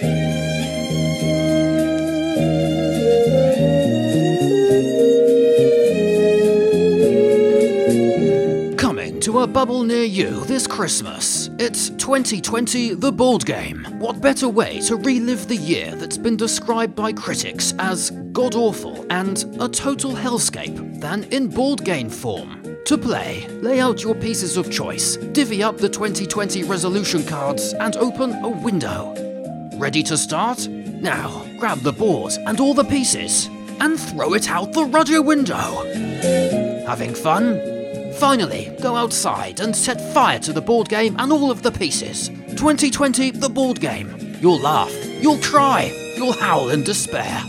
Coming to a bubble near you this Christmas. It's 2020 The Board Game. What better way to relive the year that's been described by critics as god awful and a total hellscape than in board game form? To play, lay out your pieces of choice, divvy up the 2020 resolution cards, and open a window. Ready to start? Now, grab the board and all the pieces, and throw it out the rudder window. Having fun? Finally, go outside and set fire to the board game and all of the pieces. 2020 The Board Game. You'll laugh, you'll cry, you'll howl in despair.